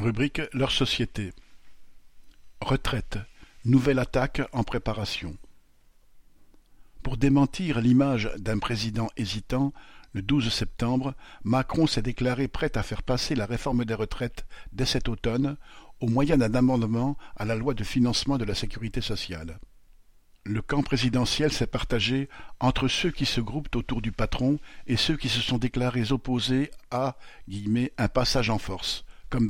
Rubrique Leur société. Retraite. Nouvelle attaque en préparation. Pour démentir l'image d'un président hésitant, le 12 septembre, Macron s'est déclaré prêt à faire passer la réforme des retraites dès cet automne au moyen d'un amendement à la loi de financement de la sécurité sociale. Le camp présidentiel s'est partagé entre ceux qui se groupent autour du patron et ceux qui se sont déclarés opposés à un passage en force, comme.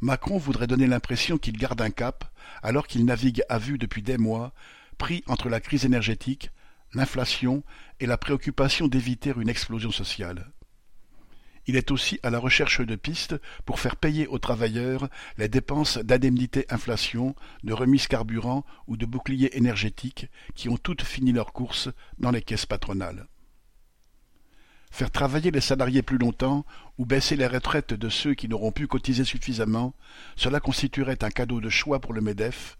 Macron voudrait donner l'impression qu'il garde un cap, alors qu'il navigue à vue depuis des mois, pris entre la crise énergétique, l'inflation et la préoccupation d'éviter une explosion sociale. Il est aussi à la recherche de pistes pour faire payer aux travailleurs les dépenses d'indemnité inflation, de remise carburant ou de bouclier énergétique qui ont toutes fini leur course dans les caisses patronales. Faire travailler les salariés plus longtemps ou baisser les retraites de ceux qui n'auront pu cotiser suffisamment, cela constituerait un cadeau de choix pour le MEDEF,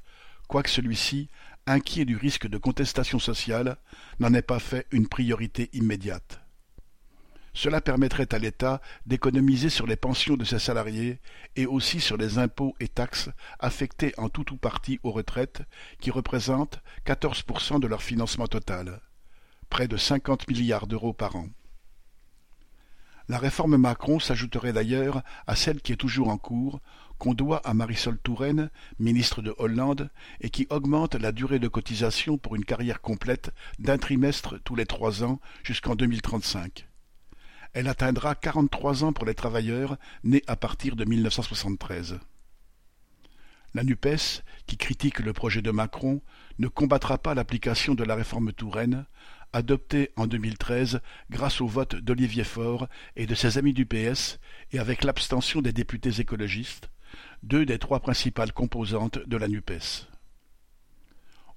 quoique celui-ci, inquiet du risque de contestation sociale, n'en ait pas fait une priorité immédiate. Cela permettrait à l'État d'économiser sur les pensions de ses salariés et aussi sur les impôts et taxes affectés en tout ou partie aux retraites, qui représentent 14% de leur financement total, près de 50 milliards d'euros par an. La réforme Macron s'ajouterait d'ailleurs à celle qui est toujours en cours, qu'on doit à Marisol Touraine, ministre de Hollande, et qui augmente la durée de cotisation pour une carrière complète d'un trimestre tous les trois ans jusqu'en 2035. Elle atteindra 43 ans pour les travailleurs nés à partir de 1973. La NUPES, qui critique le projet de Macron, ne combattra pas l'application de la réforme Touraine, adoptée en 2013 grâce au vote d'Olivier Faure et de ses amis du PS et avec l'abstention des députés écologistes, deux des trois principales composantes de la NUPES.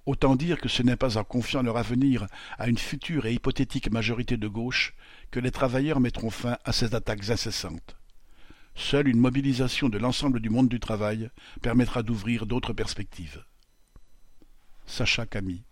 Autant dire que ce n'est pas en confiant leur avenir à une future et hypothétique majorité de gauche que les travailleurs mettront fin à ces attaques incessantes. Seule une mobilisation de l'ensemble du monde du travail permettra d'ouvrir d'autres perspectives. Sacha Camille